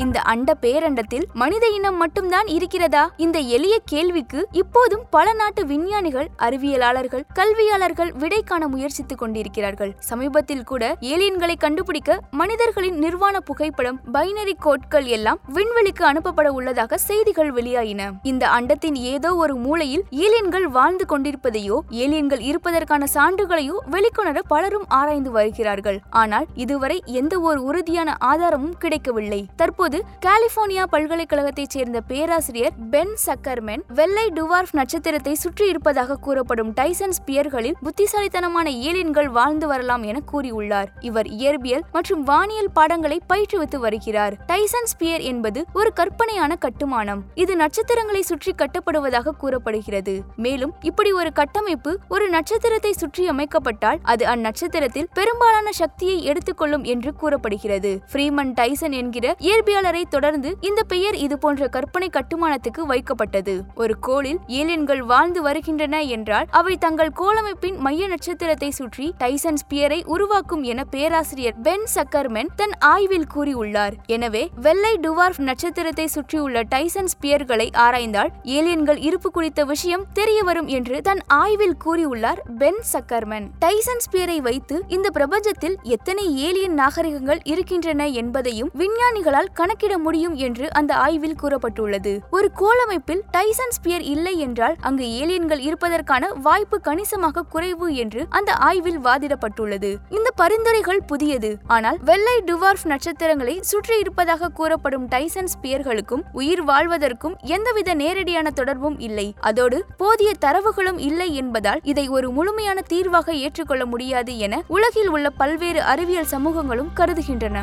இந்த அண்ட பேரண்டத்தில் மனித இனம் மட்டும்தான் இருக்கிறதா? இந்த எளிய கேள்விக்கு இப்போதும் பல நாட்டு விஞ்ஞானிகள் அறிவியலாளர்கள் கல்வியாளர்கள் விடை காண முயற்சித்துக் கொண்டிருக்கிறார்கள். சமீபத்தில் கூட ஏலியன்களை கண்டுபிடிக்க மனிதர்களின் நிர்வாண புகைப்படம் பைனரி கோட்கள் எல்லாம் விண்வெளிக்கு அனுப்பப்பட உள்ளதாக செய்திகள் வெளியாயின. இந்த அண்டத்தின் ஏதோ ஒரு மூலையில் ஏலியன்கள் வாழ்ந்து கொண்டிருப்பதையோ ஏலியன்கள் இருப்பதற்கான சான்றுகளையோ வெளிக்கொணர பலரும் ஆராய்ந்து வருகிறார்கள். ஆனால் இதுவரை எந்த ஒரு உறுதியான ஆதாரமும் கிடைக்கவில்லை. தற்போது கலிபோர்னியா பல்கலைக்கழகத்தைச் சேர்ந்த பேராசிரியர் பென் சக்கர்மென் வெள்ளை டுவார்ஃப் நட்சத்திரத்தை சுற்றி இருப்பதாக கூறப்படும் டைசன் ஸ்பியர்களில் புத்திசாலித்தனமான ஏலியன்கள் வாழ்ந்து வரலாம் என கூறியுள்ளார். இவர் இயற்பியல் மற்றும் வானியல் பாடங்களை பயிற்றுவித்து வருகிறார். டைசன் ஸ்பியர் என்பது ஒரு கற்பனையான கட்டுமானம். இது நட்சத்திரங்களை சுற்றி கட்டப்படுவதாக கூறப்படுகிறது. மேலும் இப்படி ஒரு கட்டமைப்பு ஒரு நட்சத்திரத்தை சுற்றி அமைக்கப்பட்டால் அது அந்நட்சத்திரத்தில் பெரும்பாலான சக்தியை எடுத்துக்கொள்ளும் என்று கூறப்படுகிறது. ஃப்ரீமன் டைசன் என்கிற இயற்பியாளரை தொடர்ந்து இந்த பெயர் இது போன்ற கற்பனை கட்டுமானத்துக்கு வைக்கப்பட்டது. ஒரு கோளில் ஏலியன்கள் வாழ்ந்து வருகின்றன என்றால் அவை தங்கள் கோளமைப்பின் மைய நட்சத்திரத்தை சுற்றி டைசன் ஸ்பியரை உருவாக்கும் என பேராசிரியர் பென் சக்கர்மென் தன் ஆய்வில் கூறியுள்ளார். எனவே வெள்ளை டுவார்ஃப் நட்சத்திரத்தை சுற்றியுள்ள டைசன் ஸ்பியர்களை ஆராய்ந்தால் ஏலியன்கள் இருப்பு குறித்த விஷயம் தெரிய வரும் என்று தன் ஆய்வில் கூறியுள்ளார் பென் சக்கர்மன். டைசன் ஸ்பியரை வைத்து இந்த பிரபஞ்சத்தில் எத்தனை ஏலியன் நாகரிகங்கள் இருக்கின்றன என்பதையும் விஞ்ஞானிகளால் கணக்கிட முடியும் என்று அந்த ஆய்வில் கூறப்பட்டுள்ளது. ஒரு கோளமைப்பில் டைசன் ஸ்பியர் இல்லை என்றால் அங்கு ஏலியன்கள் இருப்பதற்கான வாய்ப்பு கணிசமாக குறைவு என்று அந்த ஆய்வில் வாதிடப்பட்டுள்ளது. இந்த பரிந்துரைகள் புதியது. ஆனால் வெள்ளை டுவார்ஃப் நட்சத்திரங்களை சுற்றி இருப்பதாக கூறப்படும் டைசன் ஸ்பியர்களுக்கும் உயிர் வாழ்வதற்கும் எந்தவித நேரடியான தொடர்பும் இல்லை. அதோடு போதிய தரவுகளும் இல்லை என்பதால் இதை ஒரு முழுமையான தீர்வாக ஏற்றுக்கொள்ள முடியாது என உலகில் உள்ள பல்வேறு அறிவியல் சமூகங்களும் கருதுகின்றன.